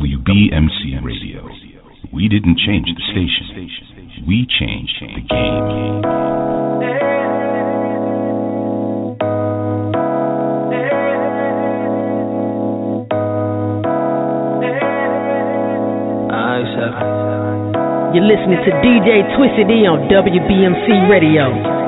WBMCM Radio. We didn't change the station, we changed the game. You're listening to DJ Twisted E on WBMC Radio.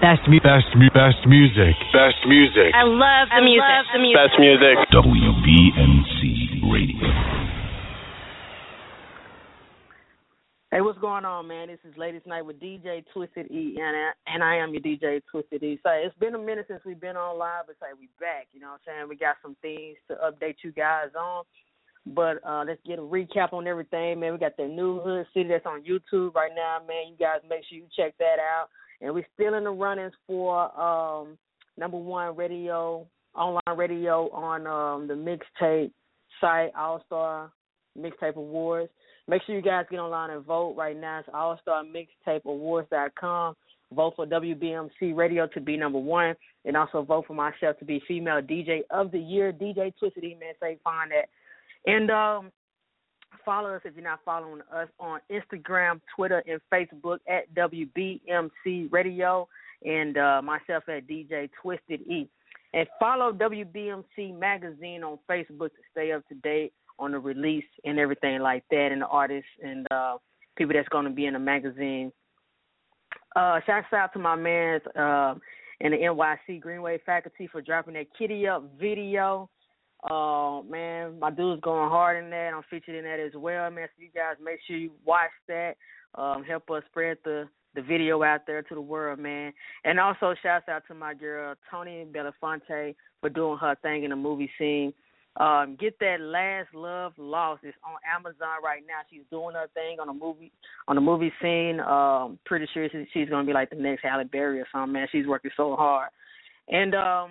Best, mu- best, mu- best music. Best music. I love the I music. Love the music. Best music. WBMC Radio. Hey, what's going on, man? This is Ladies Night with DJ Twisted E, and I, and I am your DJ Twisted E. So it's been a minute since we've been on live, but say like we back. You know what I'm saying? We got some things to update you guys on. But uh, let's get a recap on everything, man. We got the new hood city that's on YouTube right now, man. You guys make sure you check that out. And we're still in the runnings for um number one radio online radio on um the mixtape site All Star Mixtape Awards. Make sure you guys get online and vote right now. It's allstarmixtapeawards.com. Vote for WBMC Radio to be number one, and also vote for myself to be Female DJ of the Year. DJ Twisted E, man, say find that. And um, follow us if you're not following us on Instagram, Twitter, and Facebook at WBMC Radio, and uh, myself at DJ Twisted E. And follow WBMC Magazine on Facebook to stay up to date on the release and everything like that, and the artists and uh, people that's going to be in the magazine. Uh, out to my man uh, in the NYC Greenway faculty for dropping that Kitty Up video. Uh, man, my dude's going hard in that. I'm featured in that as well, man. So you guys make sure you watch that. Um, help us spread the the video out there to the world, man. And also shouts out to my girl Tony Belafonte for doing her thing in the movie scene. Um, get that last love lost. It's on Amazon right now. She's doing her thing on a movie on the movie scene. Um, pretty sure she's, she's gonna be like the next Halle Berry or something. Man, she's working so hard. And um,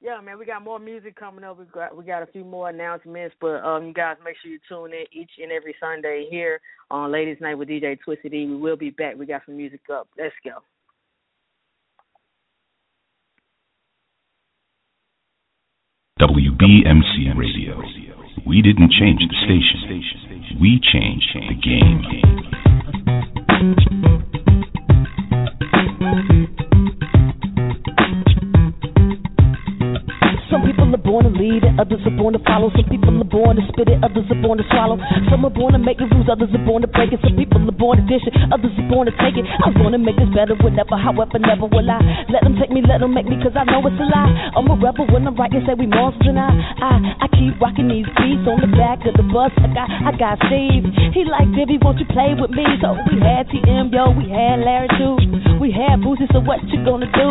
yeah, man, we got more music coming up. We got we got a few more announcements, but um, you guys make sure you tune in each and every Sunday here on Ladies Night with DJ Twisted E. We will be back. We got some music up. Let's go. WBMC Radio. We didn't change the station. We changed the game. Some are born to lead it, others are born to follow. Some people are born to spit it, others are born to swallow. Some are born to make the rules, others are born to break it. Some people are born to dish it, others are born to take it. I'm gonna make this better whenever, however, never will I. Let them take me, let them make me, cause I know it's a lie. I'm a rebel when I'm writing, say we monsters and I, I, I keep rocking these beats on the back of the bus. I got, I got Steve. He like, Dibby, won't you play with me? So we had TM, yo, we had Larry too. We had Boosie, so what you gonna do?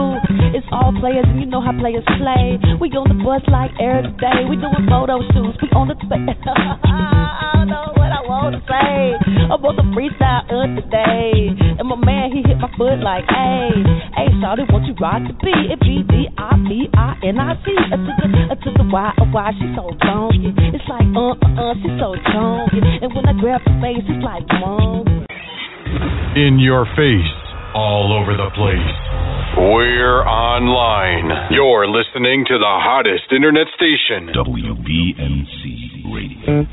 It's all players, and you know how players play. We on the bus like air today. We doing photo shoots. We on the space. I don't know what I want to say. I'm on the freestyle uh, today. And my man, he hit my foot like, hey, hey, shawty, won't you rock the beat? It B D I B I N I C. Uh, to the, uh, to the Y, uh, Y, she so funky. It's like, uh, uh, uh, she so chunky. And when I grab her face, it's like, monkey. In your face, all over the place. We're online. You're listening to the hottest internet station. WBMC Radio.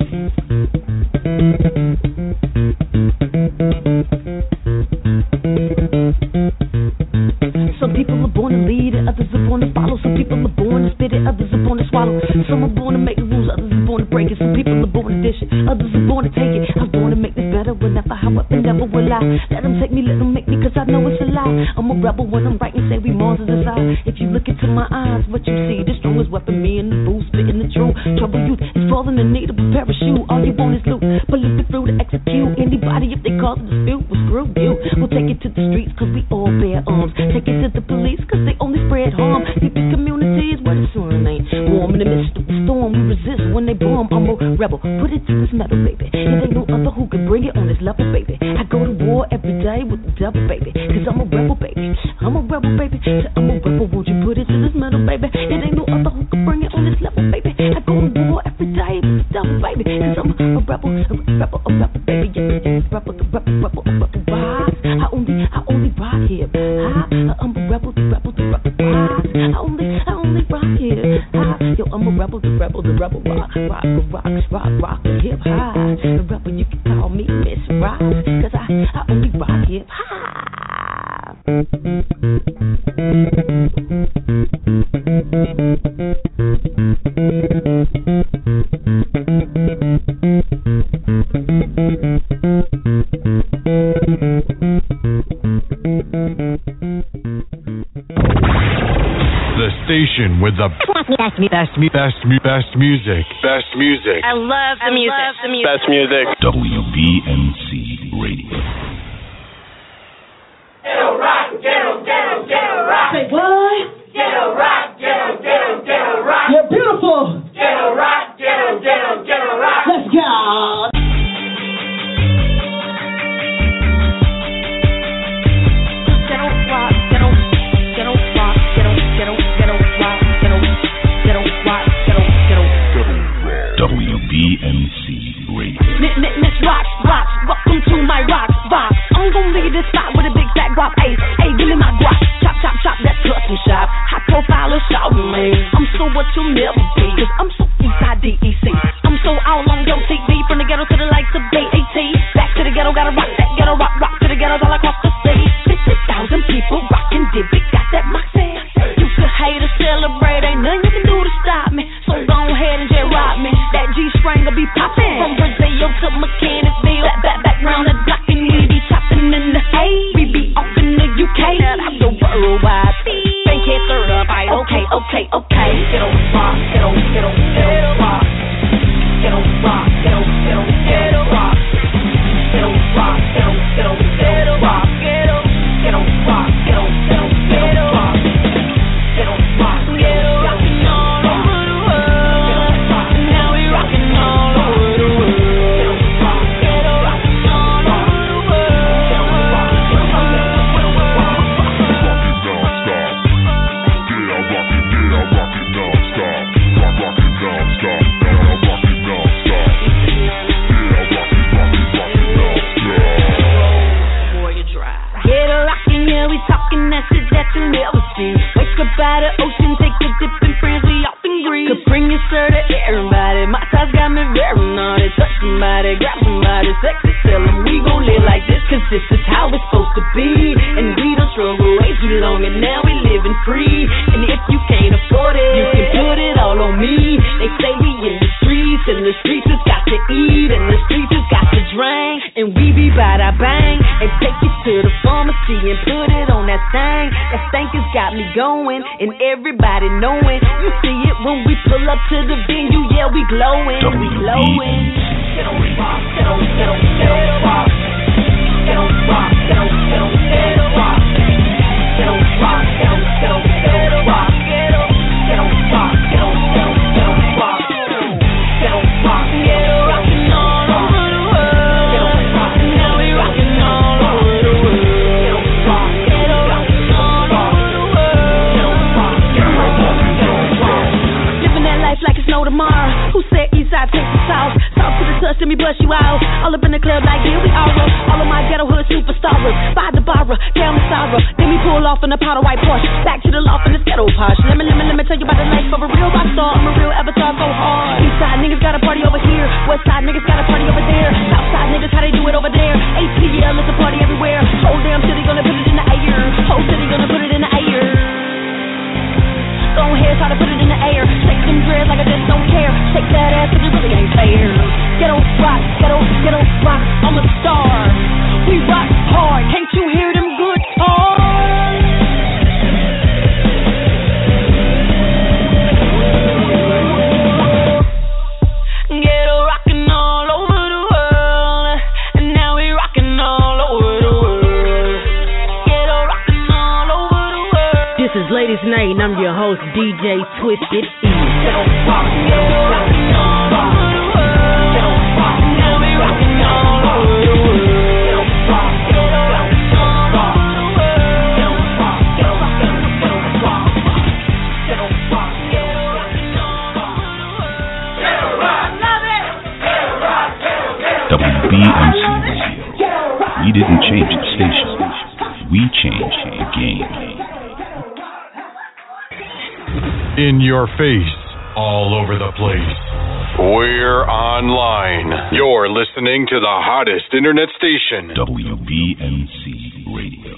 People are born to lead it, others are born to follow. Some people are born to spit it, others are born to swallow. Some are born to make the rules, others are born to break it. Some people are born to dish it, others are born to take it. I'm born to make this better whenever, however, never will I. Let them take me, let them make me, cause I know it's a lie. I'm a rebel when I'm writing, say we monsters inside. If you look into my eyes, what you see, the strongest weapon, me and the boost, spitting the truth. Trouble youth is falling in need of a parachute. All you want is loot, believe it through to execute. Anybody, if they cause a dispute, will screw you. We'll take it to the streets, cause we all bear arms. Take it to the police, cause they only spread harm. Deep in communities where the sun ain't warm. In the midst of the storm, we resist when they bomb. I'm a rebel, put it to this metal, baby. It ain't no other who can bring it on this level, baby. I go to war every day with the devil, baby. Cause I'm a rebel, baby. I'm a rebel, baby. I'm a rebel, won't you put it to this metal, baby? It ain't no other who can bring it on this level, baby. I go to war every day with the devil, baby. Cause I'm a rebel, a rebel, a rebel, baby. Yeah, yeah, yeah. rebel, the rebel, rebel, a rebel. Rise. I only, I only rock here. I, I'm a rebel, the rebel, the rebel. Rise. I only, I only rock here. I, yo, I'm a rebel, the rebel, the rebel. Rock, rock, rock, rock, rock, hip hop. The rebel, you can call me Miss Rock. Cause I, I only rock hip hop. The station with the best, mu- best, mu- best music. Best music. I love the music. the music. Best music. WBMC pharmacy and put it on that thing. That thing has got me going, and everybody knowing. You see it when we pull up to the venue, yeah, we glowing, we glowing. Get on rock, get on, get on, get on rock. Get on rock, get on, get on, get on rock. Get on rock, get on, get on, get on rock. Get on rock, to the touch, let me bust you out. All up in the club like here we are. All of my ghetto hood superstars. By the barra, down the Sarah. Then we pull off in a powder white Porsche. Back to the loft in the ghetto posh. Let me, let me, let me tell you about the life of a real rock star. I'm a real avatar, go hard. Eastside niggas got a party over here. Westside niggas got a party over there. Southside niggas, how they do it over there. ATL is a party everywhere. Whole damn city gonna put it in the air. Whole city gonna put it in the air. Go ahead, try to put it in the air. Them dreads like I just don't care. Shake that ass if it really ain't fair. Get on rock, get on rock. I'm a star. We rock hard. Can't you hear love it. I'm your host, DJ Twisted E. WBMC Radio. We didn't change the station. We changed the game. In your face, all over the place. We're online. You're listening to the hottest internet station. WBMC Radio.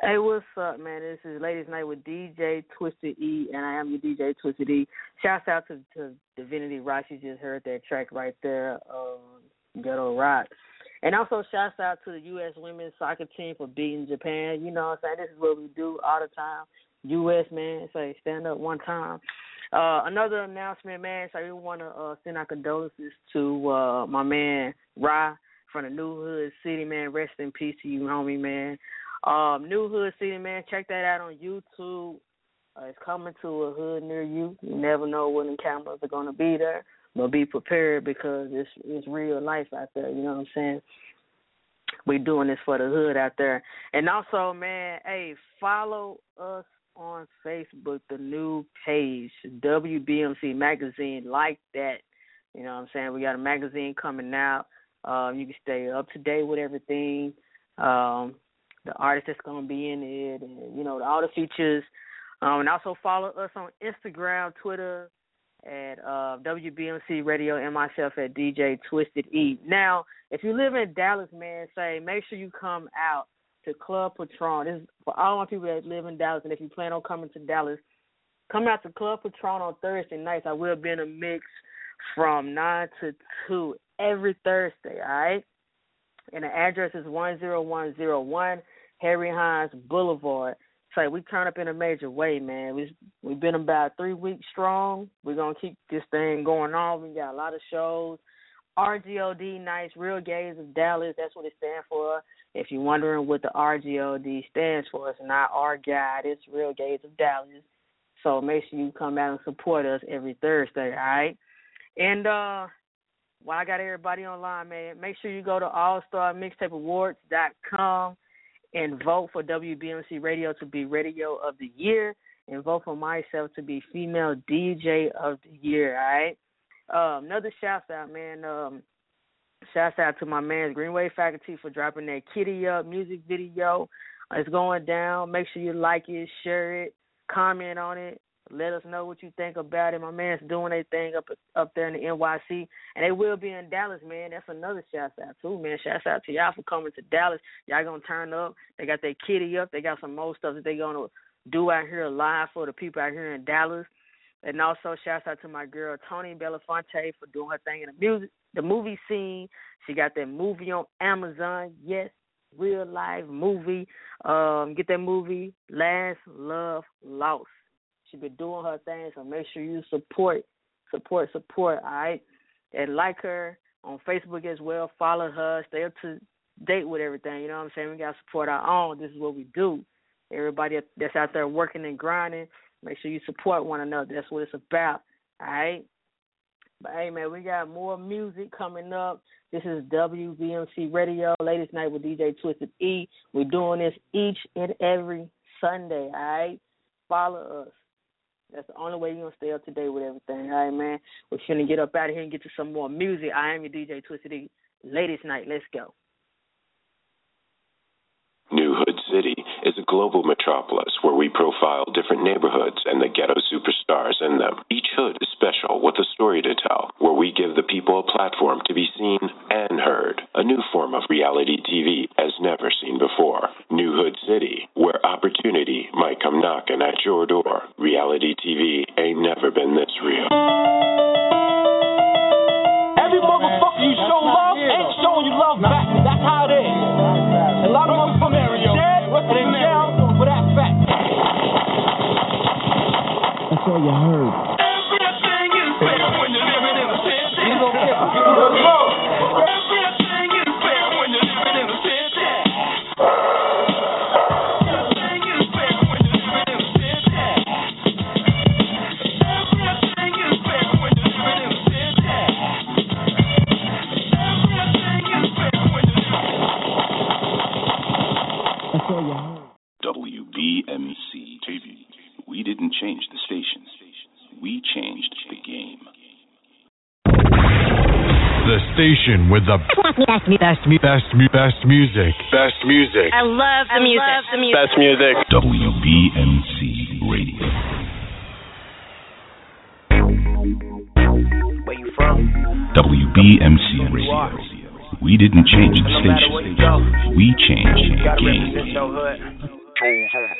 Hey, what's up, man? This is Ladies Night with DJ Twisted E, and I am your DJ Twisted E. Shouts out to, to Divinity Rock. You just heard that track right there, um, Ghetto Rock. And also, shouts out to the U.S. women's soccer team for beating Japan. You know what I'm saying? This is what we do all the time. U.S. man, say stand up one time. Uh, another announcement, man. So we want to uh, send our condolences to uh, my man Rye from the New Hood City, man. Rest in peace to you, homie, man. Um, New Hood City, man. Check that out on YouTube. Uh, it's coming to a hood near you. You never know when the cameras are gonna be there, but be prepared because it's it's real life out there. You know what I'm saying? We doing this for the hood out there, and also, man, hey, follow us on Facebook, the new page, WBMC Magazine. Like that. You know what I'm saying? We got a magazine coming out. Um, you can stay up to date with everything. Um, the artist that's gonna be in it, and you know all the features. Um, and also follow us on Instagram, Twitter, at uh, WBMC Radio, and myself at DJ Twisted E. Now, if you live in Dallas, man, say make sure you come out to Club Patron. This is for all my people that live in Dallas, and if you plan on coming to Dallas, come out to Club Patron on Thursday nights. I will be in a mix from nine to two every Thursday. All right, and the address is one zero one zero one Harry Hines Boulevard. So we turn up in a major way, man. We we've been about three weeks strong. We're gonna keep this thing going on. We got a lot of shows. RGOD nights, Real Gays of Dallas. That's what it stands for. If you're wondering what the RGOD stands for, it's not our guide. It's Real Gays of Dallas. So make sure you come out and support us every Thursday, all right? And uh while I got everybody online, man, make sure you go to allstarmixtapeawards.com and vote for WBMC Radio to be Radio of the Year and vote for myself to be Female DJ of the Year, all right? Um, another shout out, man. Um, shout out to my man Greenway Faculty for dropping that Kitty Up music video. It's going down. Make sure you like it, share it, comment on it. Let us know what you think about it. My man's doing a thing up up there in the NYC, and they will be in Dallas, man. That's another shout out too, man. Shout out to y'all for coming to Dallas. Y'all gonna turn up. They got their kitty up. They got some more stuff that they gonna do out here live for the people out here in Dallas. And also shout out to my girl Tony Belafonte for doing her thing in the music, the movie scene. She got that movie on Amazon. Yes, real life movie. Um, get that movie, Last Love Lost. She been doing her thing, so make sure you support, support, support. All right, and like her on Facebook as well. Follow her. Stay up to date with everything. You know what I'm saying? We gotta support our own. This is what we do. Everybody that's out there working and grinding, make sure you support one another. That's what it's about. All right. But hey man, we got more music coming up. This is WBMC Radio, latest night with DJ Twisted E. We're doing this each and every Sunday, all right? Follow us. That's the only way you're gonna stay up to date with everything. All right, man. We're gonna get up out of here and get you some more music. I am your DJ Twisted E. Latest night. Let's go. New Hood City is a global metropolis where we profile different neighborhoods and the ghetto superstars in them. Each hood is special with a story to tell, where we give the people a platform to be seen and heard. A new form of reality TV as never seen before. New Hood City, where opportunity might come knocking at your door. Reality TV ain't never been this real. Every motherfucker you show love ain't showing you love back. That's how it is. You heard. Station with the best, best, best, best music. Best music. I love the music. the music. Best music. WBMC Radio. Where you from? WBMC Radio. We didn't change the No matter where you go, station. We changed the game. represent.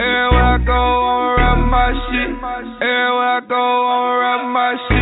Everywhere I go, I'ma rap my shit. Everywhere I go, I'ma rap my shit.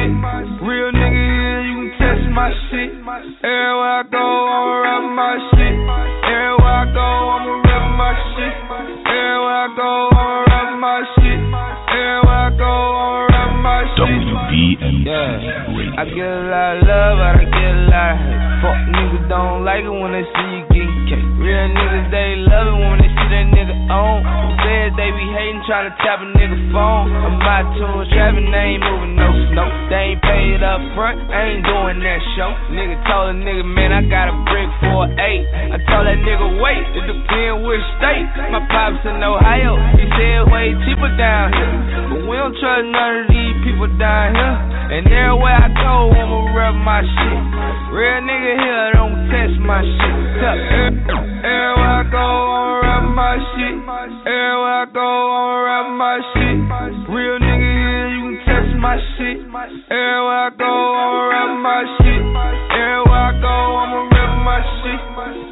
Get a lot of love, I get a lot of hate. Fuck niggas don't like it when they see you getting cake. Real niggas, they love it when they see that nigga on. Said they be hating, trying to tap a nigga phone. I'm out to a they ain't moving no. They ain't paid up front, I ain't doing that show. Nigga told a nigga, man, I got a brick for eight. I told that nigga, wait, it depend which state. My pops in Ohio, he said way cheaper down here. But we don't trust none of these people down here. And everywhere I go, I'ma rep my shit. Real nigga here don't test my shit. Tell everywhere I go, I'ma rap my shit. Everywhere I go, I'ma rap my shit. Real nigga my shit. Everywhere I go, I'ma rap my shit. Everywhere I go, I'ma rap my shit.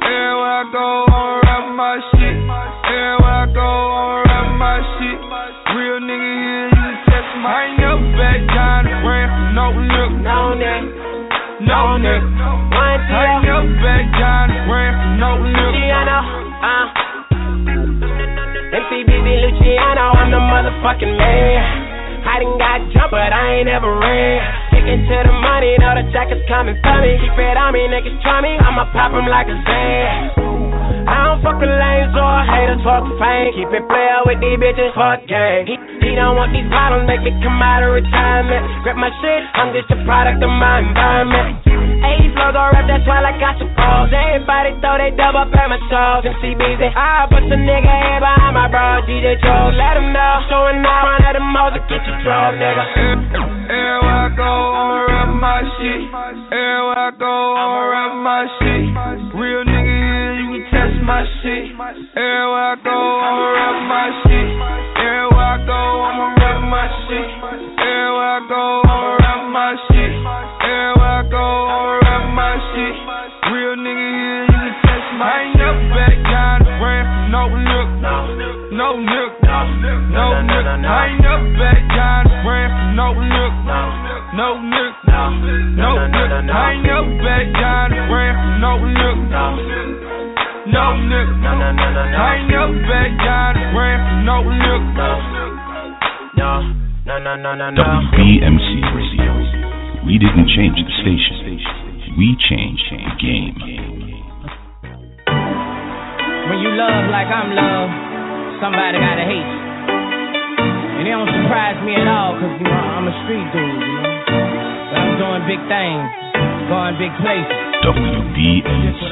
Everywhere I go, I'ma rap my shit. Everywhere I go, I'ma rap my shit. Real nigga here, you test my. I ain't never back down the brand, no look, no nigga no nigga. I ain't never back down the brand no nigga. Luciano, uh. MCBB Luciano, I'm the motherfucking man. I done got jumped, but I ain't ever ran. Sticking to the money, know the jacket's coming for me. Keep it on me, niggas try me, I'ma pop like a Zan. I don't fuck with lames or haters, fuck fame. Keep it player with these bitches, fuck gang. He, he don't want these bottles, make me come out of retirement. Grab my shit, I'm just a product of my environment. 80 flows rap, that's why I got your balls. Everybody throw they dub up at my shows. And CBZ, I put the nigga behind my bro. DJ Joe, let him know. Showing out front of the moles, get your drove, nigga. Everywhere I go, I'ma rap my shit. Everywhere I go, I'ma rap my shit. Real nigga here, you can test my shit. Everywhere I go, I'ma rap my shit. No look. I ain't never back down the brand for no look. No look. No look. I ain't never back down the brand for no look. No nigga. I ain't never back down the brand for no nigga. No, no, no, no, no, no. WBMC Radio. We didn't change the station. We changed the game. When you love like I'm loved, somebody gotta hate you. And it don't surprise me at all, cause you know, I'm a street dude, you know. But I'm doing big things, going big places. WBMC.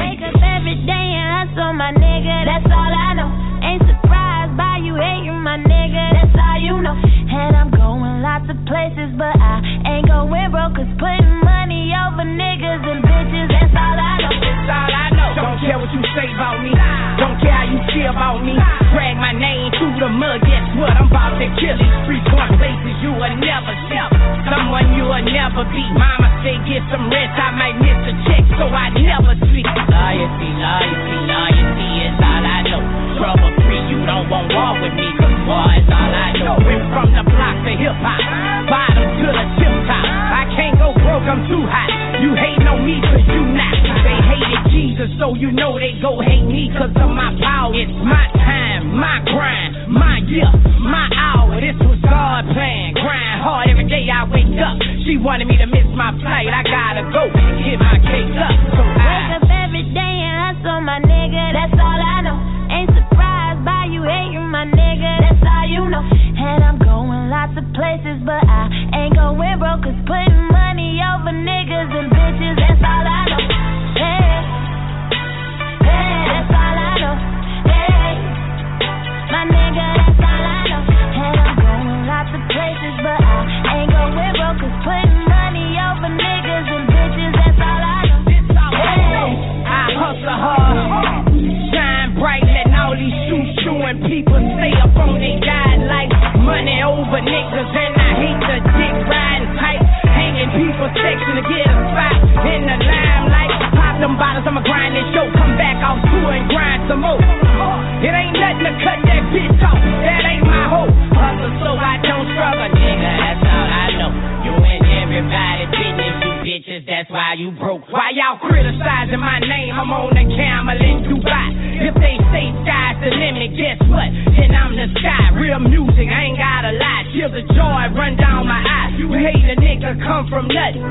Wake up every day and hustle, my nigga. That's all I know. Ain't surprised by you hating, my nigga. That's all you know. And I'm going lots of places, but I ain't going broke. Cause putting money over niggas and bitches, that's all I know. That's all I know. Don't care what you say about me. Don't care how you feel about me. Drag my name through the mud. Guess what? I'm about to kill these streets. Going places you will never see. Someone you will never be. Mama say get some rest. I might miss a check, so I never sleep. Loyalty, loyalty, loyalty is all I know. Trouble free, you don't want war with me, cause war is all I know. Went from the block to hip hop, bottom to the tip top. I can't go broke, I'm too hot. You hate no me, cause you Jesus, so you know they go hate me, cause of my power. It's my time, my grind, my year, my hour. This was God plan. Grind hard every day I wake up. She wanted me to miss my flight, I gotta go get my cake up. So I Wake up every day and hustle, my nigga. That's all I know. Ain't surprised by you hating, my nigga. That's all you know. And I'm going lots of places, but I ain't going broke. Cause putting money over niggas and bitches, that's all I know. Hey, places, but I ain't going broke. Cause putting money over niggas and bitches, that's all I know. Hey. I hustle hard, shine bright, letting all these shoes chewing people stay up on their guide like money over niggas, and I hate the dick riding tight, hanging people section to get a spot in the limelight. Pop them bottles, I'ma grind this I'm on the camel in Dubai. If they say sky's the limit, guess what? Then I'm the sky. Real music, I ain't gotta lie. Feel the joy run down my eyes. You hate a nigga come from nothing.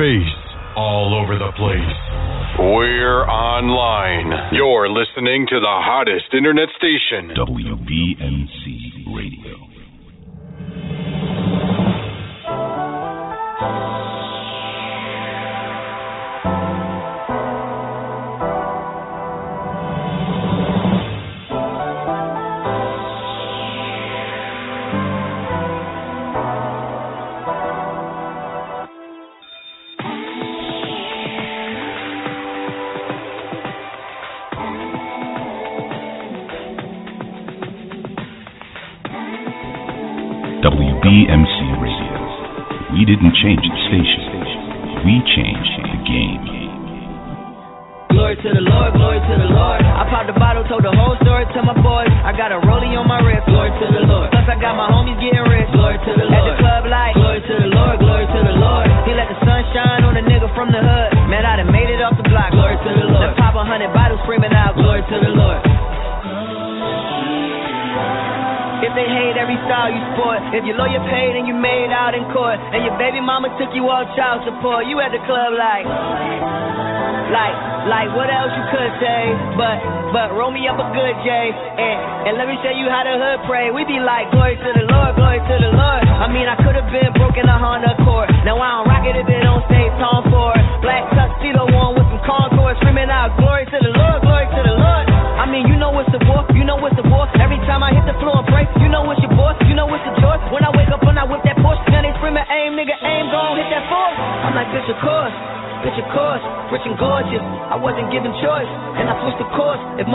Face, all over the place. We're online. You're listening to the hottest internet station, WBMC support, you at the club like, like, like what else you could say? But, but roll me up a good J, and, and let me show you how the hood pray. We be like, glory to the Lord, glory to the Lord. I mean, I could have been broken a Honda Accord. Now I don't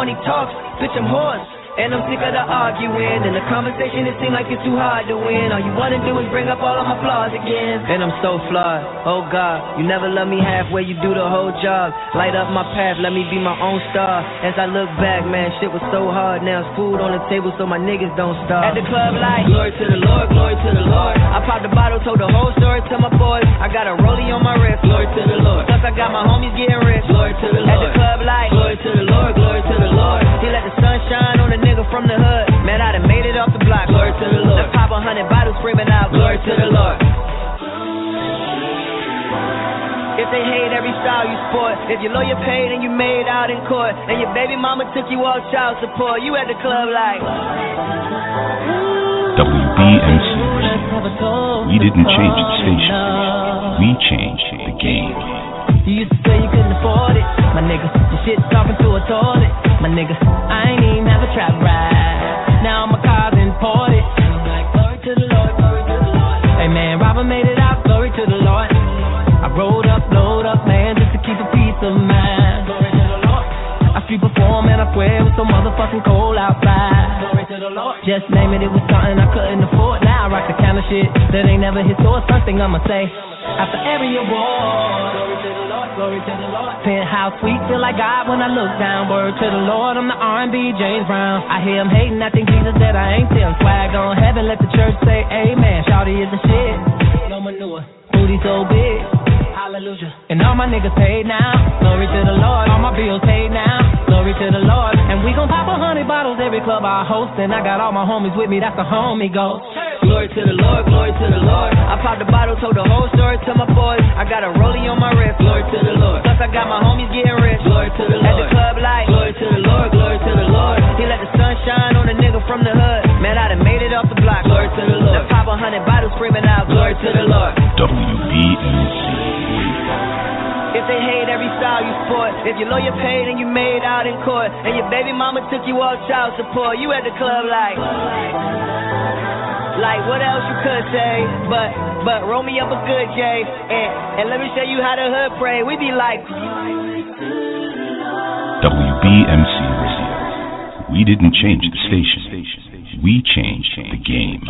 money talks, bitch, I'm horse. And I'm sick of the arguing, and the conversation, it seems like it's too hard to win. All you wanna do is bring up all of my flaws again. And I'm so flawed, oh God, you never love me halfway, you do the whole job. Light up my path, let me be my own star. As I look back, man, shit was so hard. Now it's food on the table so my niggas don't starve. At the club, like, glory to the Lord, glory to the Lord. I popped the bottle, told the whole story to my boys. I got a rollie on my wrist, glory to the Lord. Plus I got my homies getting rich, glory to the Lord. At the club, like, glory to the Lord, glory to the Lord. He let the sun shine on a nigga from the hood. Man, I done made it off the block, glory to the Lord. Then pop a hundred bottles screaming out, glory to the Lord. If they hate every style you sport, if you low your lawyer paid and you made out in court, and your baby mama took you off child support, you at the club like. WBMC We didn't change the station. We changed the game. You used to say you couldn't afford it, my nigga. The shit talking to a toilet, my nigga. I ain't even have a trap ride. Now my car's imported. Glory to the Lord, glory to the Lord. Hey man, Robert made it out, glory to the Lord. Rolled up, load up, man, just to keep a peace of mind. Glory to the Lord. I street perform and I swear it was so motherfucking cold outside. Glory to the Lord. Just name it, it was something I couldn't afford. Now I rock the kind of shit that ain't never hit stores. First thing I'ma say, after every award. Glory to the Lord, glory to the Lord. Penthouse sweet, feel like God when I look down. Word to the Lord, I'm the R&B James Brown. I hear him hating, I think Jesus said I ain't them. Swag on heaven, let the church say amen. Shawty is the shit. No manure, booty so big. Hallelujah. And all my niggas paid now. Glory to the Lord. All my bills paid now. Glory to the Lord. And we gon' pop a hundred bottles every club I host. And I got all my homies with me. That's the homie ghost. Glory to the Lord, glory to the Lord. I popped the bottle, told the whole story to my boys. I got a rollie on my wrist. Glory to the Lord. Plus I got my homies getting rich. Glory to the Lord. At the club like. Glory to the Lord, glory to the Lord. He let the sun shine on a nigga from the hood. Man, I done made it off the block. Glory to the Lord. Then pop a hundred bottles screaming out. Glory to the Lord. WBMC If they style you sport, if your lawyer paid and you made out in court, and your baby mama took you off child support, you at the club like, like what else you could say? But, but roll me up a good J, and, and let me show you how the hood pray. We be like, WBMC Radio. We didn't change the station. We changed the game.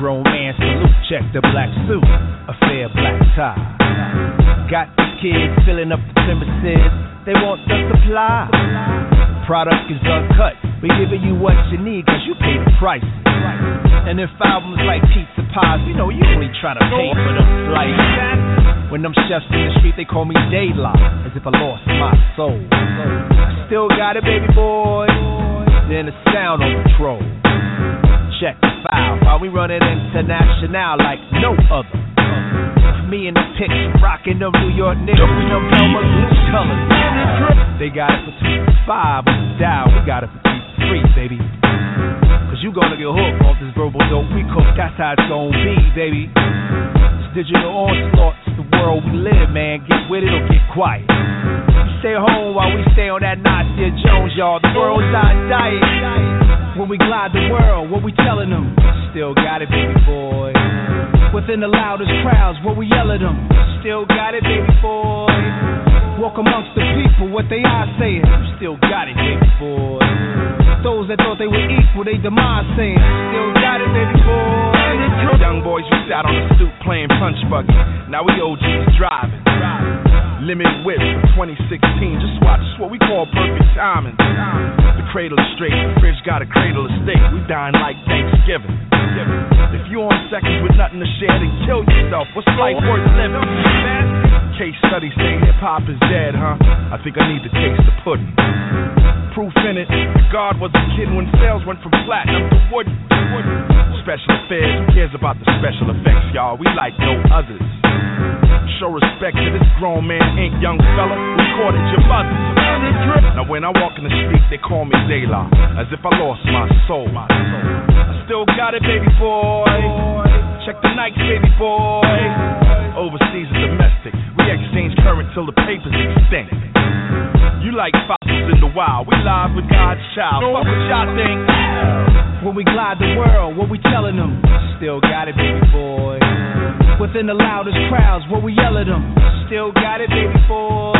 Grown man salute, check the black suit, a fair black tie. Got the kids filling up the premises, they want the supply. Product is uncut, we giving you what you need cause you pay the price. And if albums like pizza pies, you know you only trying to pay for the slice. When them chefs in the street, they call me daylight, as if I lost my soul. I still got it, baby boy. Then the sound on patrol. Check the file while we run it international like no other. Me and the pics rocking them New York niggas in them Velma blue colors. They got it for two five the dial. We got it for three free, baby. Cause you gonna get hooked off this verbal dope we cook. That's how it's gonna be, baby. This digital onslaught, it's the world we live, man. Get with it or get quiet. We stay home while we stay on that Nazi Jones, y'all. The world's on diet. When we glide the world, what we telling them? Still got it, baby boy. Within the loudest crowds, what we yell at them? Still got it, baby boy. Walk amongst the people, what they are saying. Still got it, baby boy. Those that thought they were equal, they demise saying. Still got it, baby boy. Young boys used out on the stoop playing punch buggy. Now we OGs driving. Limited whip for 2016. Just watch, it's what we call perfect timing. The cradle is straight, the fridge got a cradle of steak. We dine like Thanksgiving. If you on seconds with nothing to share, then kill yourself. What's life worth living? Case studies say hip hop is dead, huh? I think I need to taste the pudding. Proof in it, God was a kid when sales went from platinum to wood. Special affairs, who cares about the special effects, y'all? We like no others. Show respect to this grown man, ain't young fella. Recorded your mother. Now when I walk in the street, they call me Dayla, as if I lost my soul. I still got it, baby boy. Check the Nikes, baby boy. Overseas and domestic, we exchange current till the papers extinct. You like fossils in the wild, we live with God's child. Fuck what y'all think. When we glide the world, what we telling them? Still got it, baby boy. Within the loudest crowds, what we yell at them? Still got it, baby boy.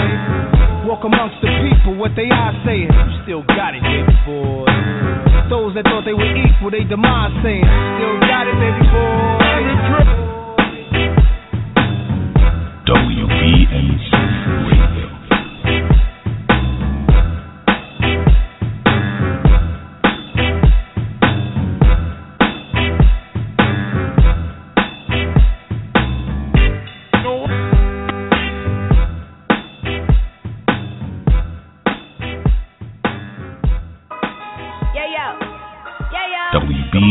Walk amongst the people, what they are saying? You still got it, baby boy. Those that thought they were equal, they demise saying. Still got it, baby boy. WBMC Radio.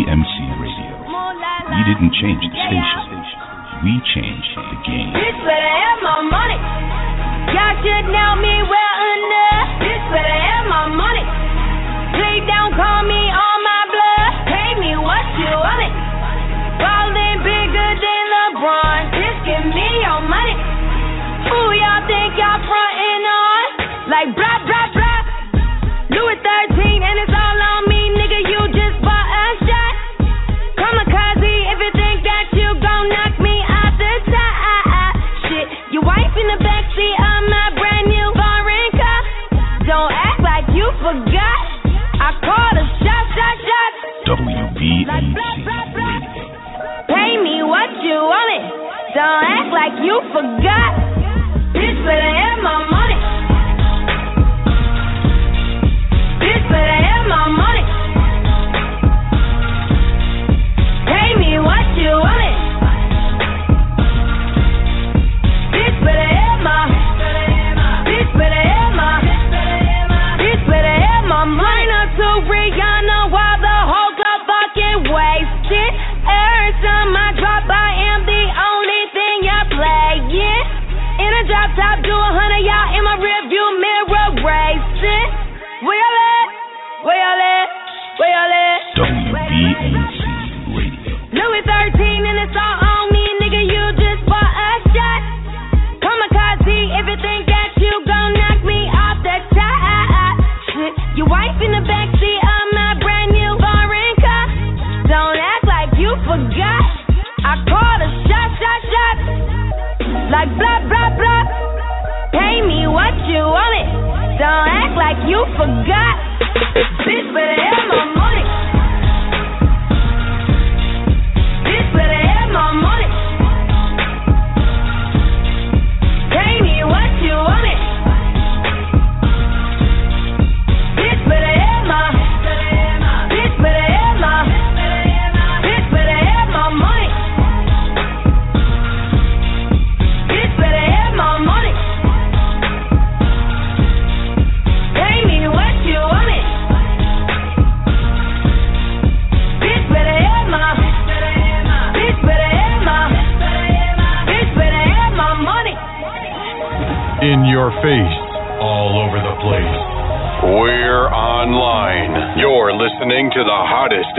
WBMC Radio. We didn't change the station. We changed the game. Bitch better have my money. Y'all should know me well you forgot. Bitch better have my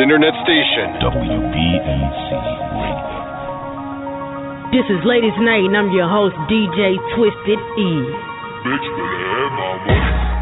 internet station, WBMC Radio. This is Ladies Night, and I'm your host, DJ Twisted E. Bitch, better have my money.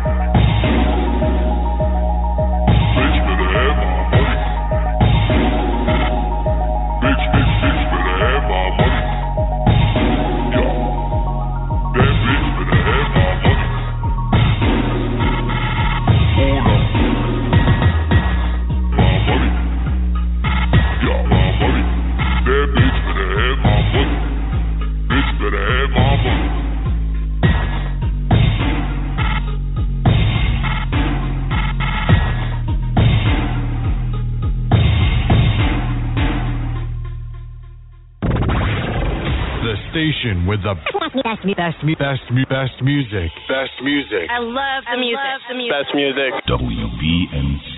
With the best, best, best, best music. Best music. I love the music. Love the music. Best music. WBMC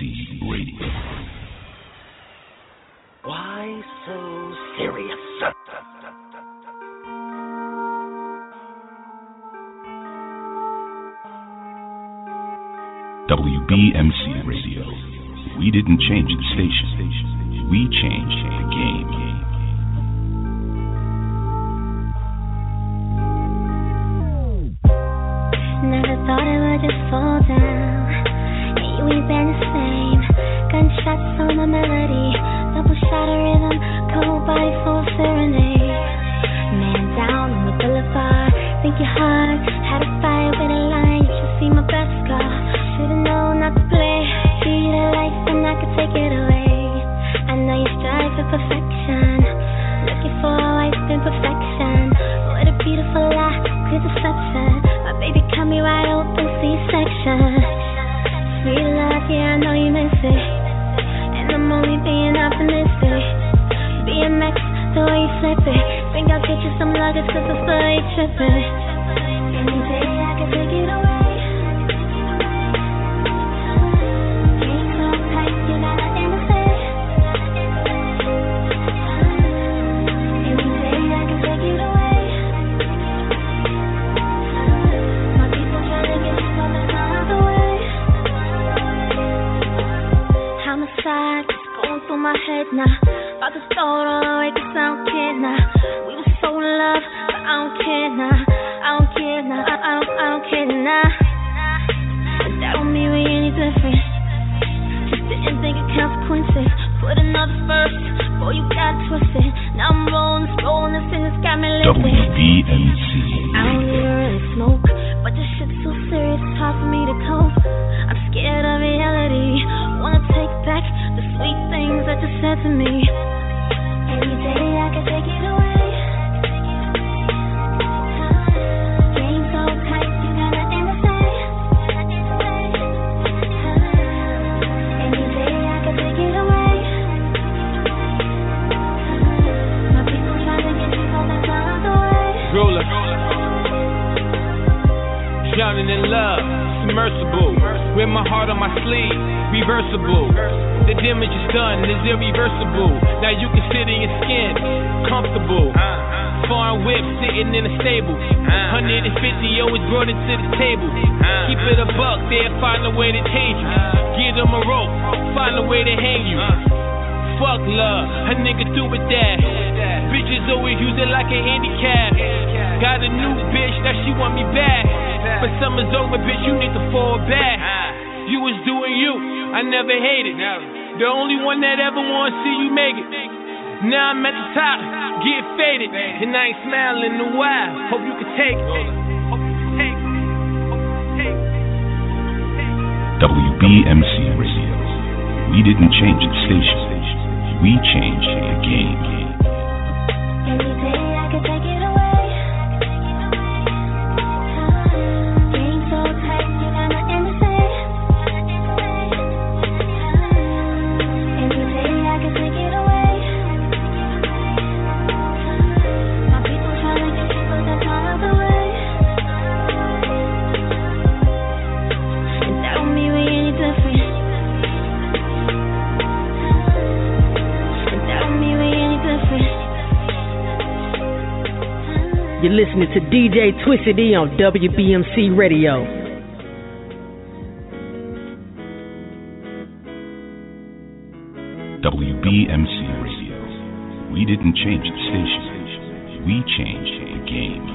Radio. Why so serious? WBMC Radio. We didn't change the station. We changed the game. Never thought it would just fall down. Yeah, you ain't been the same. Gunshots on my melody. Double shot of rhythm. Cold body full of serenade. Man down on the boulevard. Think you're hard. Had a fight with a line. You should see my best car. Should've known not to play. See you the life and I could take it away. I know you strive for perfection. Looking for a life in perfection. What a beautiful lie. Clear the subset. Baby, cut me right open, C-section. Sweet love, yeah, I know you miss it. And I'm only being optimistic. BMX, the way you flip it. Think I'll get you some luggage, cause I feel you tripping. listening to DJ Twisted E on WBMC Radio. WBMC Radio. We didn't change the station. We changed the game.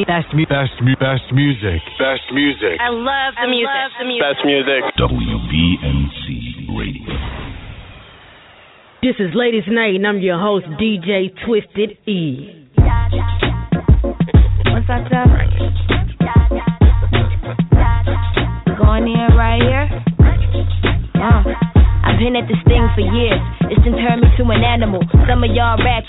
best, me, best, me, best music. Best music. I love the I music. Love the music. Best music. WBMC Radio. This is Ladies Night, and I'm your host, DJ Twisted E. What's up, Doug? Going in right here. Uh, I've been at this thing for years. It's turned me to an animal. Some of y'all rap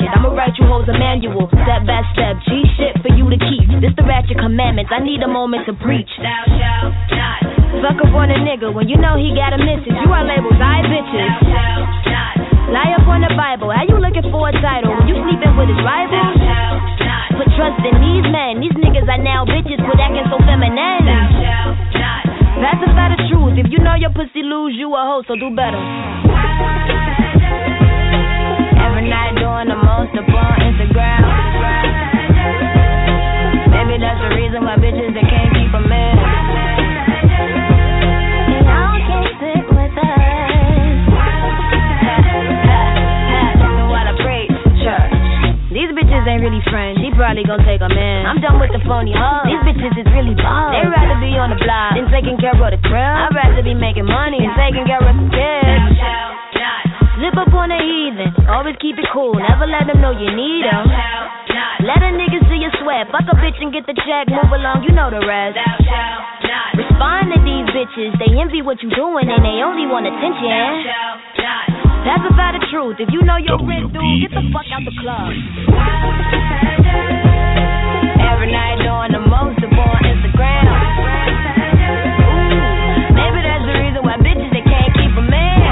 money gon' take a man. I'm done with the phony hoes. These bitches is really bald. They rather be on the block than taking care of the crowd. I'd rather be making money than taking care of the kids. Up on a heathen. Always keep it cool. Never let them know you need them. Let a nigga see you sweat. Fuck a bitch and get the check. Move along, you know the rest. Respond to these bitches. They envy what you doing and they only want attention. That's about the truth. If you know your get the fuck out the club. Every night doing the most up on Instagram. Maybe that's the reason why bitches they can't keep a man.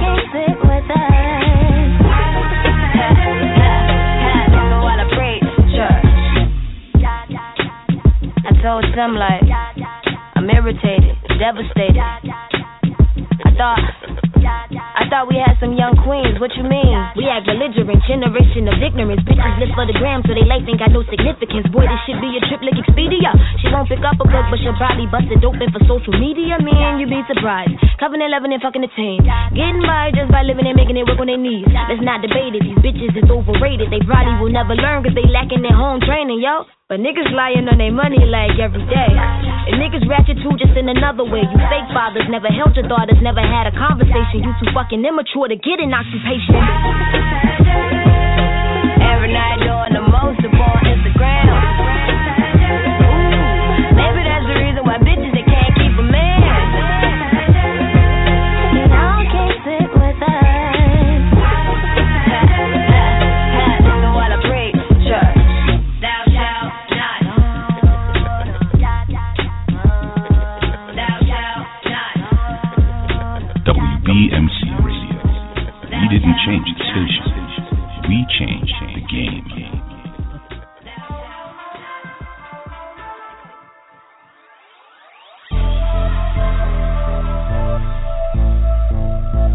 Can't sit with us. While I preach church, I told some like I'm irritated, devastated. I thought. I thought we had some young queens, what you mean? We act belligerent, generation of ignorance. Bitches live for the gram, so they life ain't got no significance. Boy, this should be a trip like Expedia. She won't pick up a book, but she'll probably bust it open for social media. Man, you'd be surprised. Covenant 11 and fucking the team. Getting by just by living and making it work on their knees. Let's not debate it, these bitches is overrated. They probably will never learn cause they lacking their home training, yo. But niggas lying on their money like every day. And niggas ratchet too, just in another way. You fake fathers never held your daughters, never had a conversation. You too fucking immature to get an occupation.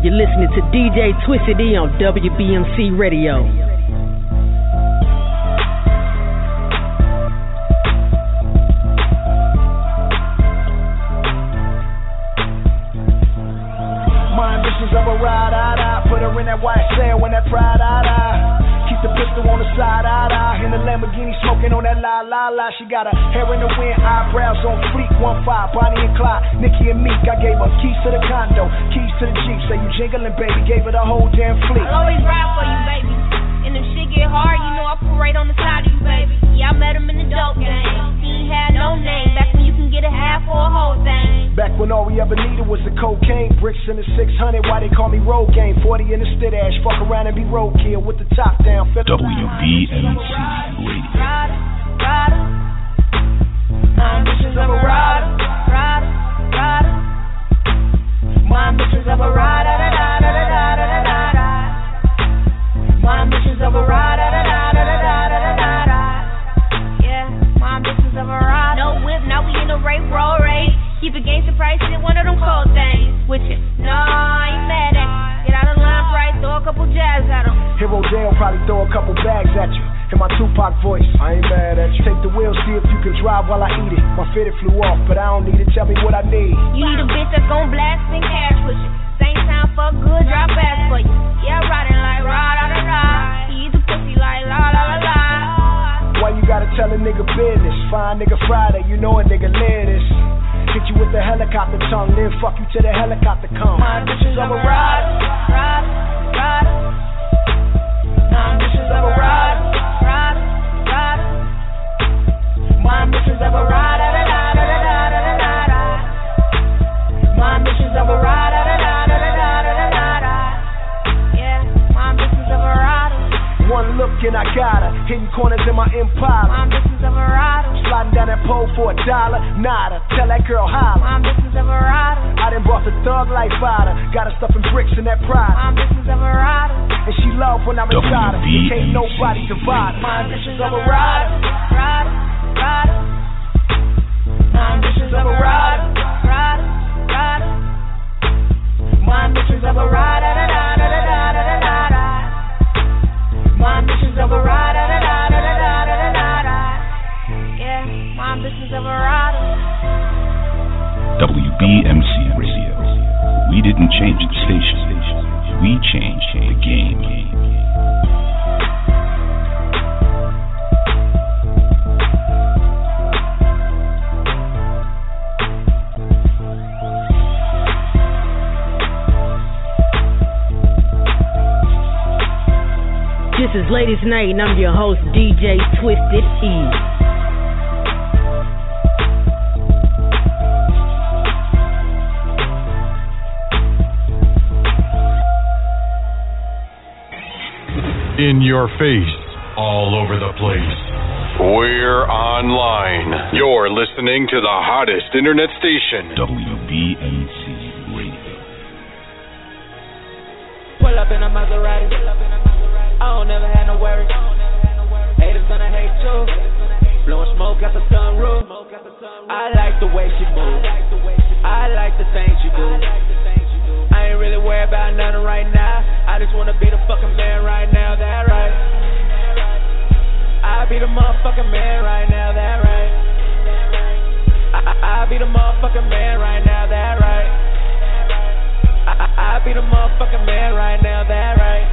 You're listening to DJ Twisted E on WBMC Radio. Gave her the whole damn fleet. I'll always ride for you, baby. And if shit get hard, you know I put right on the side of you, baby. Yeah, I met him in the dope game. He ain't had no name. Back when you can get a half or a whole thing. Back when all we ever needed was the cocaine, bricks in the 600. Why they call me road game? 40 in the stit ash. Fuck around and be roadkill with the WBMC Radio. We didn't change the station. Station. We changed the game. This is is Ladies Night, and I'm your host, DJ Twisted E. in your face, all over the place. We're online. You're listening to the hottest internet station, WBMC Radio. Pull up in a Maserati. I don't never have no worries. Haters gonna hate too. Blowing smoke out the sunroof. I like the way she moves. I like the things she do. I ain't really worried about nothing right now. I just wanna be the fucking man right now. That right. I be the motherfucking man right now. That right. I, I, be the motherfucking man right now. That right. I, I, be the motherfucking man right now. That right.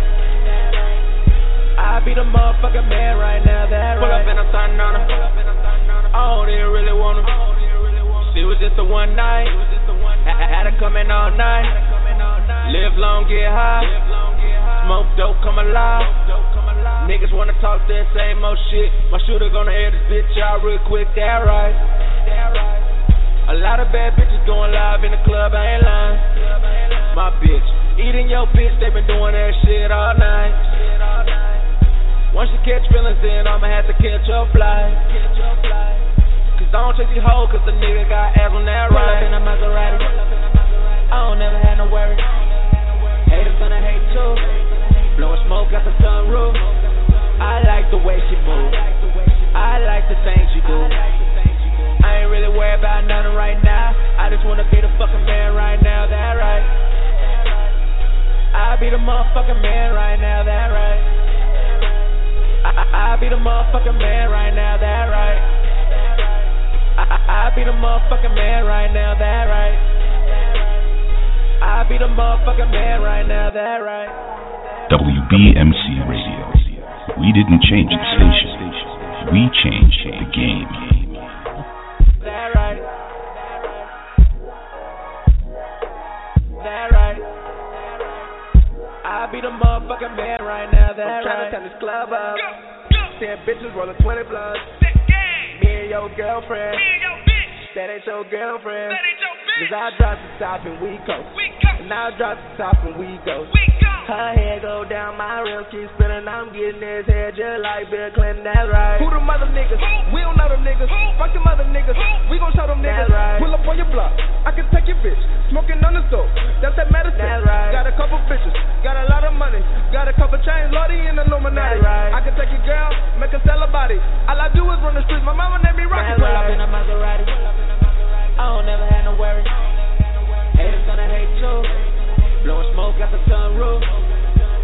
I be the motherfucking man right now. That right. Pull up in a sun on her. I don't even really wanna. She was just a one night. I had her coming all night. Live long, get high. Smoke dope, come alive. Niggas wanna talk that same old shit. My shooter gonna air this bitch out real quick, that right. A lot of bad bitches going live in the club, I ain't lying. My bitch, eating your bitch, they been doing that shit all night. Once you catch feelings, then I'ma have to catch your flight. Cause I don't chase these hoes, cause the nigga got ass on that right. Pull up in a Maserati. I don't never have no worries. Haters gonna hate too. Blowing smoke out the sunroof. I like the way she moves. I like the things she do. I ain't really worried about nothing right now. I just wanna be the fucking man right now. That right. I be the motherfucking man right now. That right. I, I, be the motherfucking man right now. That right. I, I be the motherfucking man right now. That right. I be the motherfucking man right now, that right. WBMC Radio. We didn't change the station. We changed the game. That right. That right. I be the motherfucking man right now, that I'm trying right. to turn this club up. Ten bitches rolling 20 blunts. Me and your girlfriend. Me and your bitch. That ain't your girlfriend. That ain't your bitch. Cause I drive to top and we coast. I drop the top and we go. Her hair go down, my rims keep spinning. I'm getting this hair just like Bill Clinton. That's right. Who the mother niggas? We don't know them niggas. Fuck them other niggas. We gon' show them niggas. right. Pull up on your block. I can take your bitch. Smoking on the stove. That's that medicine. That's right. Got a couple bitches. Got a lot of money. Got a couple chains. Lordy in the Illuminati. That's right. I can take your girl, make her sell her body. All I do is run the streets. My mama named me Rocky. That's right. in a Maserati. I don't never have no worries. Haters too. Blowing smoke out the sunroof.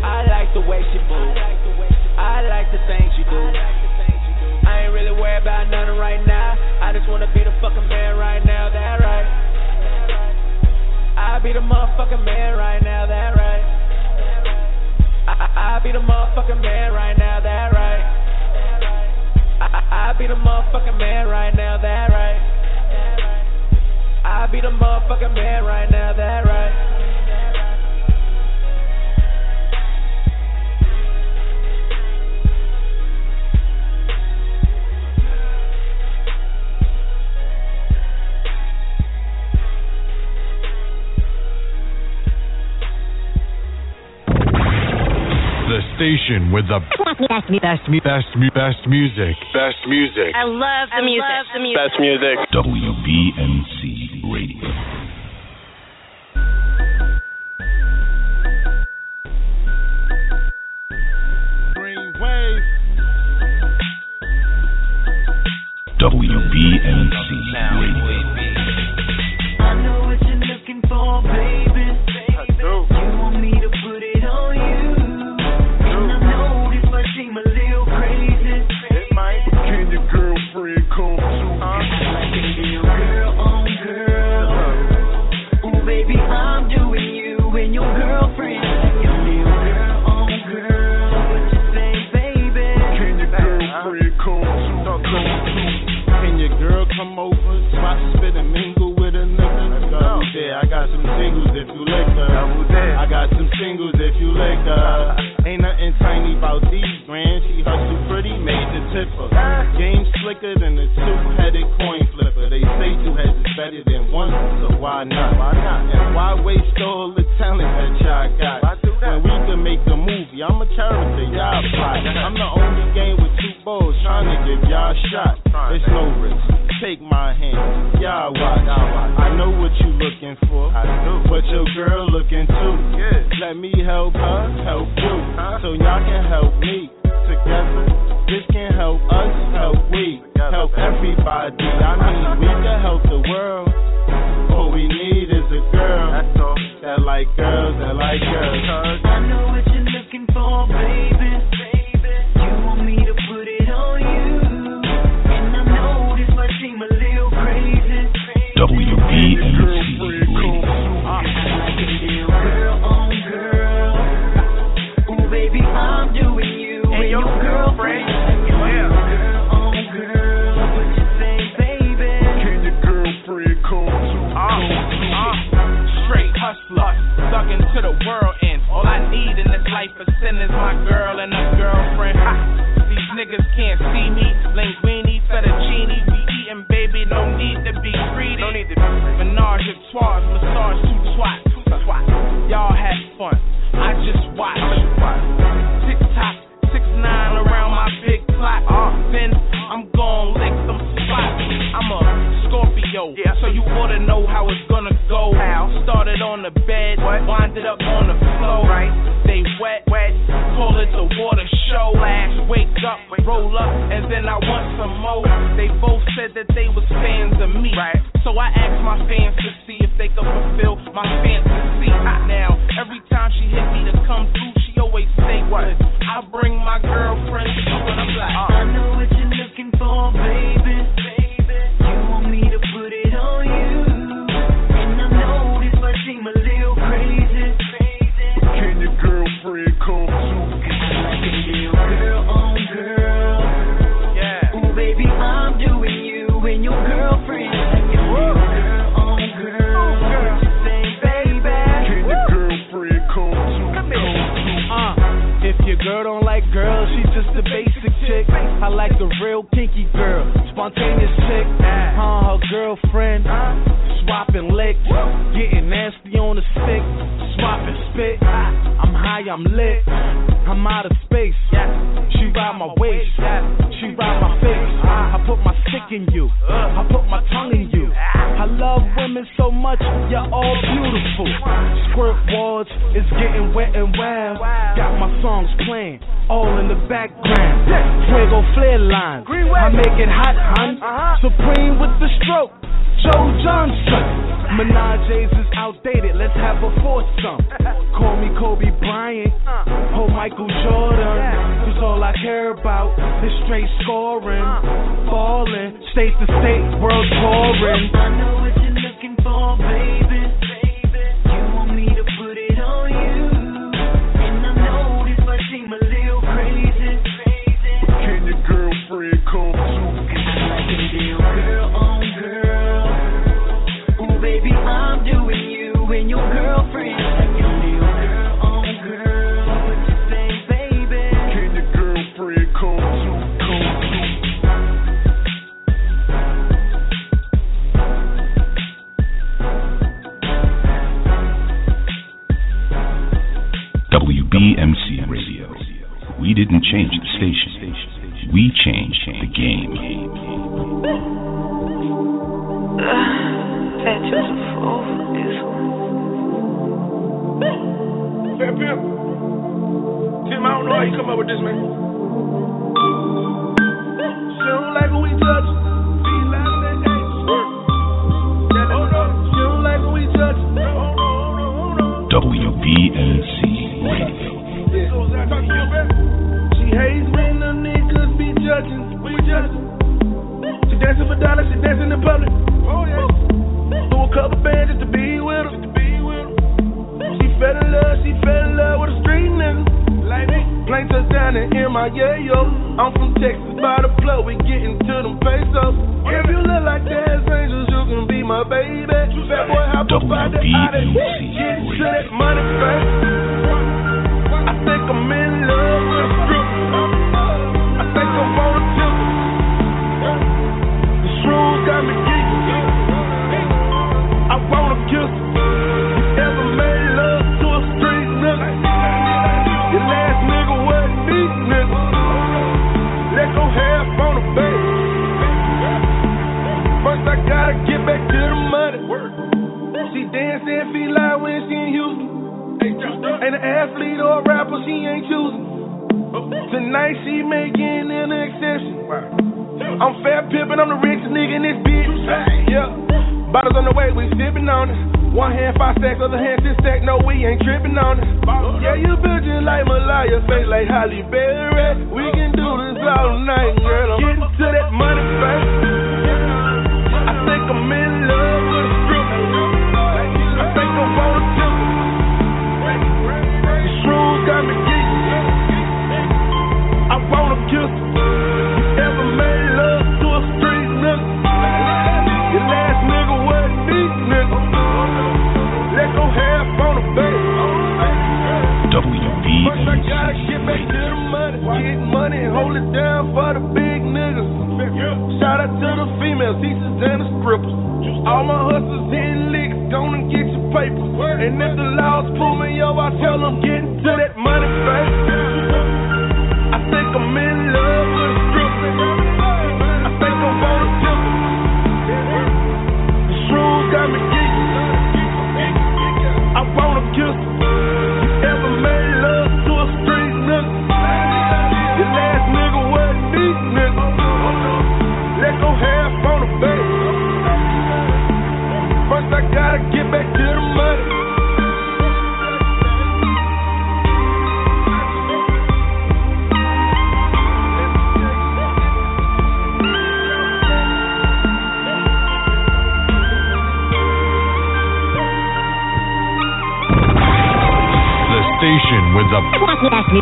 I like the way she moves. I like the things she do. I ain't really worried about nothing right now. I just wanna be the fucking man right now. That right. I be the motherfucking man right now. That right. I, I, be the motherfucking man right now. That right. I, I be the motherfucking man right now. That right. I be the motherfucking man right now, that right. The station with the best, best, best, best music. Best music. I love the music. the music. Best music. WBMC Radio. Green wave. WBMC Radio. I know what you're looking for, baby. fulfill my fantasy. Now, every time she hit me to come through, she always say what? I bring WBMC Radio. She hates when the niggas be judging. We judging. She dancing for dollars, she dancing in public. Oh yeah. Do a couple bands just to be with her. She fell in love, she fell in love with a street nigga. Plane touchdown in MIA, yo. I'm from Texas by the flow. we getting to them pesos. If you look like that, my baby. That boy have to find out Get to that money. I think I'm in love with a. I think I'm on a tip. Got me. Ass and feel like when she in Houston. Ain't an athlete or rapper, she ain't choosing. Tonight she making an exception. I'm fat pimpin', I'm the richest nigga in this bitch. Yeah. Bottles on the way, we sippin' on it. One hand five stacks, other hand six stack. No, we ain't trippin' on it. Yeah, you built just like Malaya, face like Halle Berry. We can do this all night, girl. I'm getting to that money, baby. I think I'm in wanna kiss her. You ever made love to a street nigga? Your last nigga wasn't me, nigga. Let go half on the bed. First I gotta get back to the money. Get money, hold it down for the big niggas. Shout out to the females, teachers and the strippers. All my hustlers hitting licks, gonna get your papers. And if the laws pull me over, I tell them get that money, baby.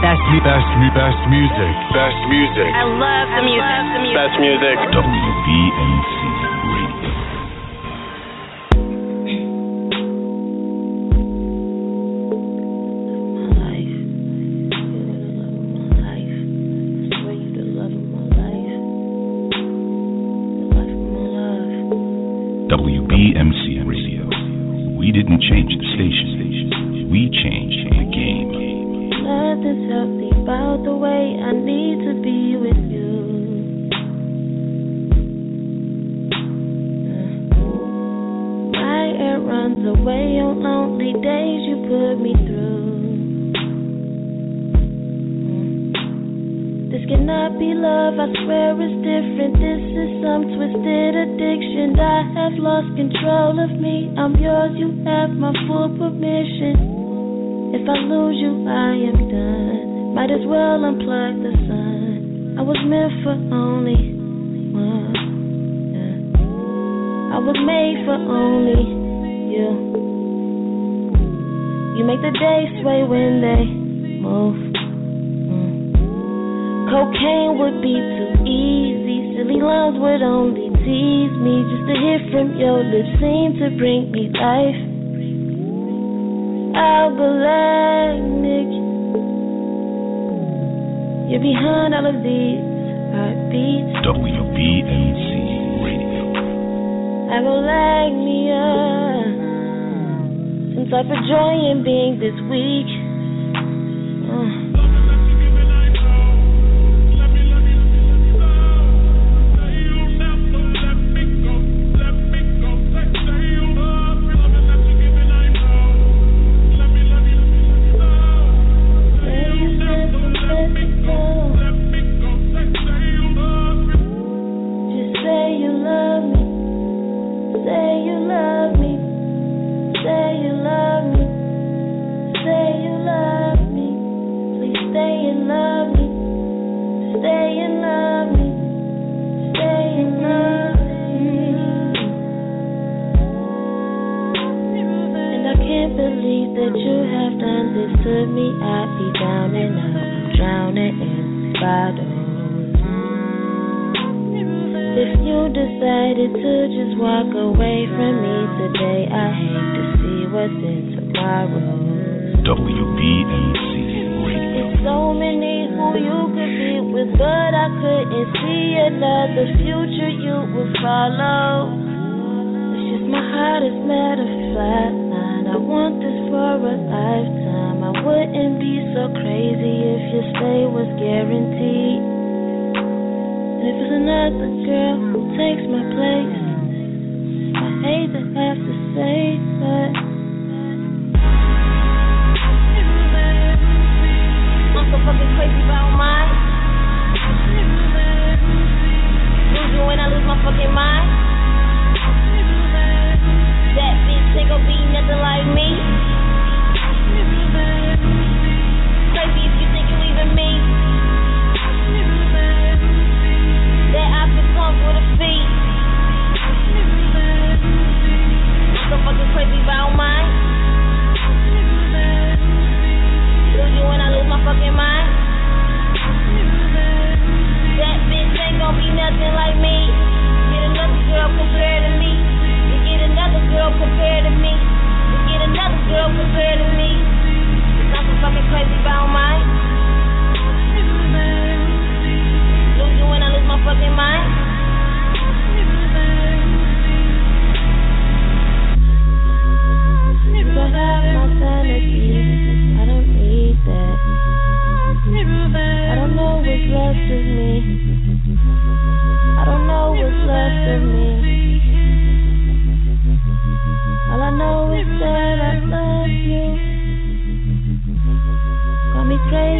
Best, best, best, best music. Best music. I love the music. The music. Best music. WBMC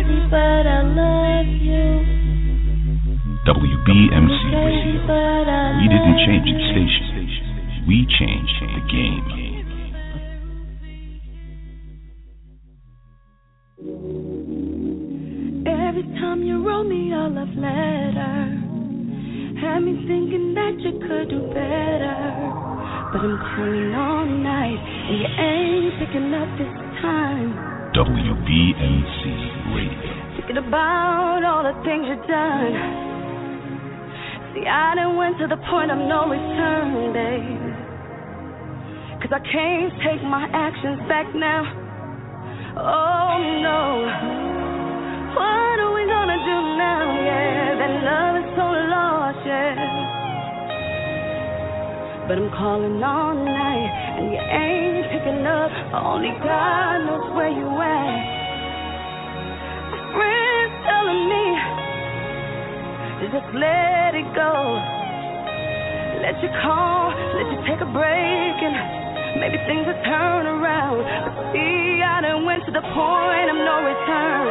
crazy, but I love you. WBMC Radio. We didn't change the station. We changed the game. Every time you wrote me a love letter, had me thinking that you could do better. But I'm calling all night, and you ain't picking up this time. WBMC. Radio. Thinking about all the things you've done. See, I done went to the point of no return, babe. Cause I can't take my actions back now. Oh no. What are we gonna do now? Yeah, that love is so lost, yeah. But I'm calling all night and you ain't picking up. Only God knows where you at friends telling me to just let it go. Let you call, let you take a break, and maybe things will turn around. But see, I done went to the point of no return.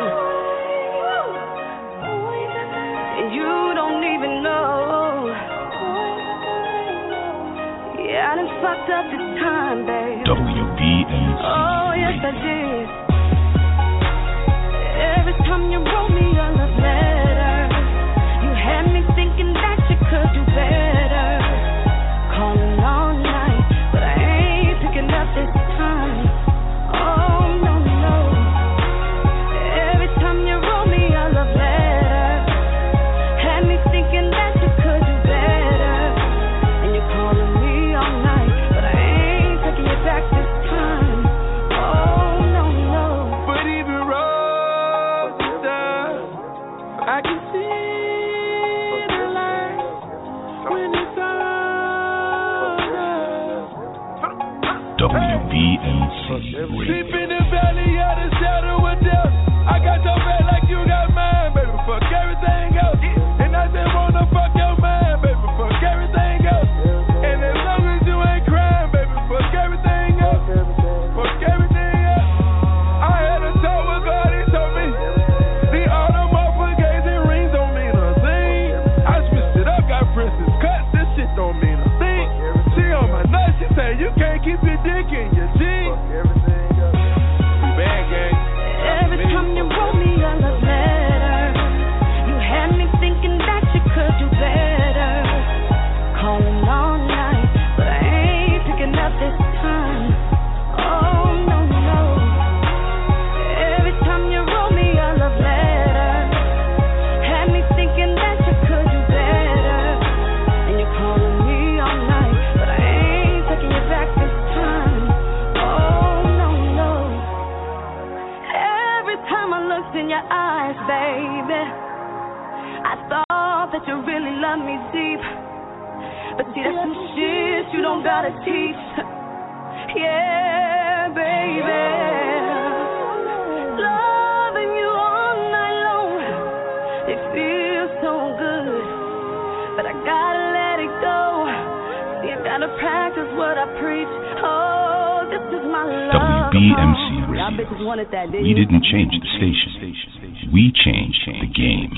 And you don't even know. Yeah, I done fucked up this time, babe. WBMC. Oh, yes, I did. Every time you roll me a love letter. We didn't change the station. We changed the game.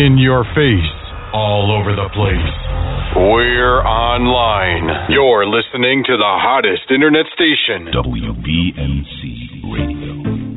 In your face, all over the place. We're online. You're listening to the hottest internet station, WBMC Radio.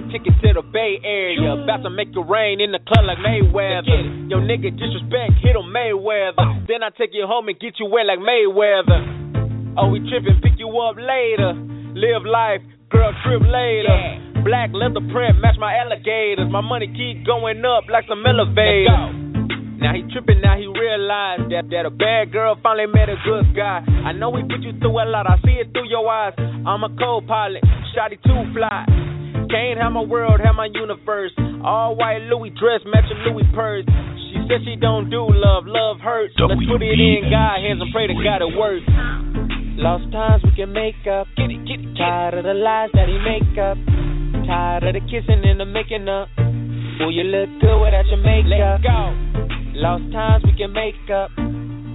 Plane ticket to the Bay Area. About to make it rain in the club like Mayweather. Yo, nigga, disrespect, hit on Mayweather. Then I take you home and get you wet like Mayweather. Oh, we trippin', pick you up later. Live life, girl, trip later. Black leather print, match my alligators. My money keep going up like some elevators. Now he trippin', now he realized that, that a bad girl finally met a good guy. I know we put you through a lot, I see it through your eyes. I'm a co-pilot, shotty too fly. Can't have my world, have my universe. All white Louis dress, matching Louis purse. She said she don't do love, love hurts. Let's put it in God hands and pray to God it works. Lost times we can make up. Get it, get it, get. Tired of the lies that he make up. Tired of the kissing and the making up. Boy, you look good without your makeup. Let go. Lost times we can make up.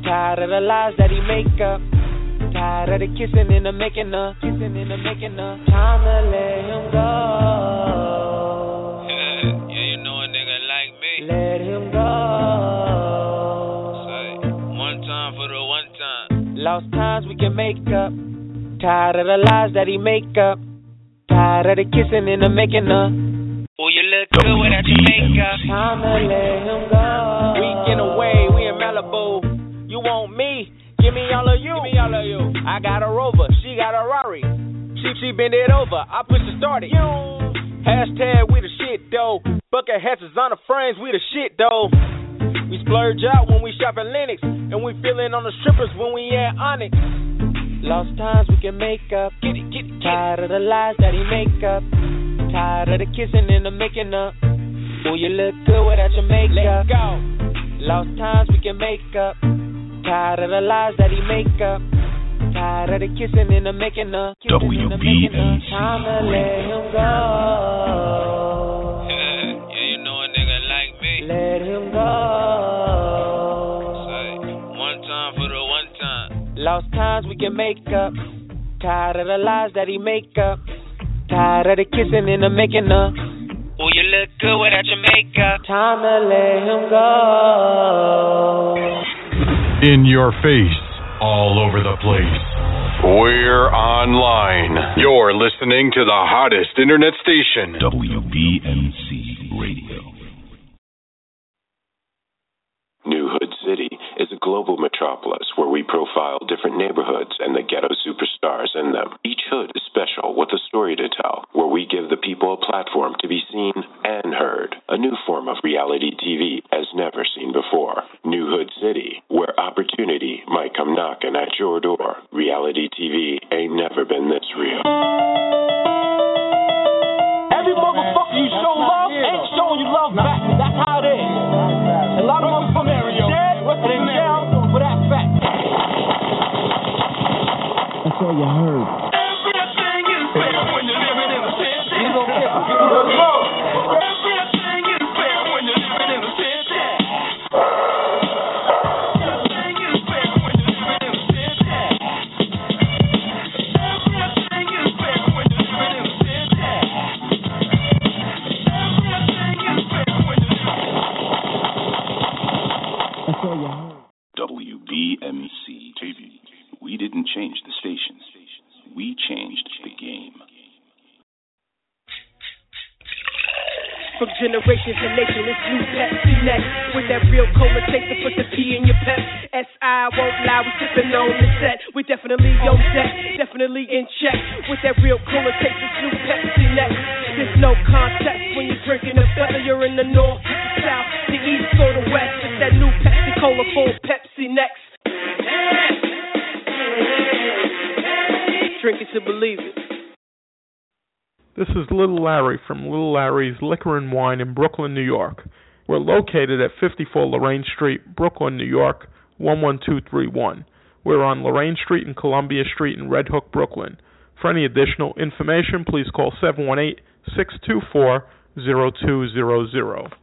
Tired of the lies that he make up. Tired of the kissing and the making up. Kissing and the making up. Time to let him go. Yeah, you know a nigga like me. Let him go. Say, one time for the one time. Lost times we can make up. Tired of the lies that he make up. Tired of the kissing and the making up. Oh, you look good without your makeup. Time to let him go. Weekend away, all of you. Give me all of you. I got a Rover, she got a Rari. She she bend it over, I push the start it. Hashtag we the shit though. Bucket hats is on the frames, we the shit though. We splurge out when we shop at Lenox, and we feelin' on the strippers when we at Onyx. Lost times we can make up. Get it, get it, get Tired of the lies that he make up. Tired of the kissing and the making up. Oh, you look good without your makeup. Let go. Lost times we can make up. Tired of the lies that he make up. Tired of the kissing and the making up. Kissing and the making up. Time to let him go. Yeah, you know a nigga like me. Let him go. Say, one time for the one time. Lost times we can make up. Tired of the lies that he make up. Tired of the kissing and the making up. Oh, you look good without your makeup. Time to let him go. In your face, all over the place. We're online. You're listening to the hottest internet station. WBMC Radio. New Hood City is a global metropolis where we profile different neighborhoods and the ghetto superstars in them. Each hood is special with a story to tell, where we give the people a platform to be seen and heard. A new form of reality TV as never seen before. New Hood City, where opportunity might come knocking at your door. Reality TV ain't never been this real. Every motherfucker you show love ain't showing you love back. That's how it is. Liquor and Wine in Brooklyn, New York. We're located at 54 Lorraine Street, Brooklyn, New York, 11231. We're on Lorraine Street and Columbia Street in Red Hook, Brooklyn. For any additional information, please call 718 624 0200.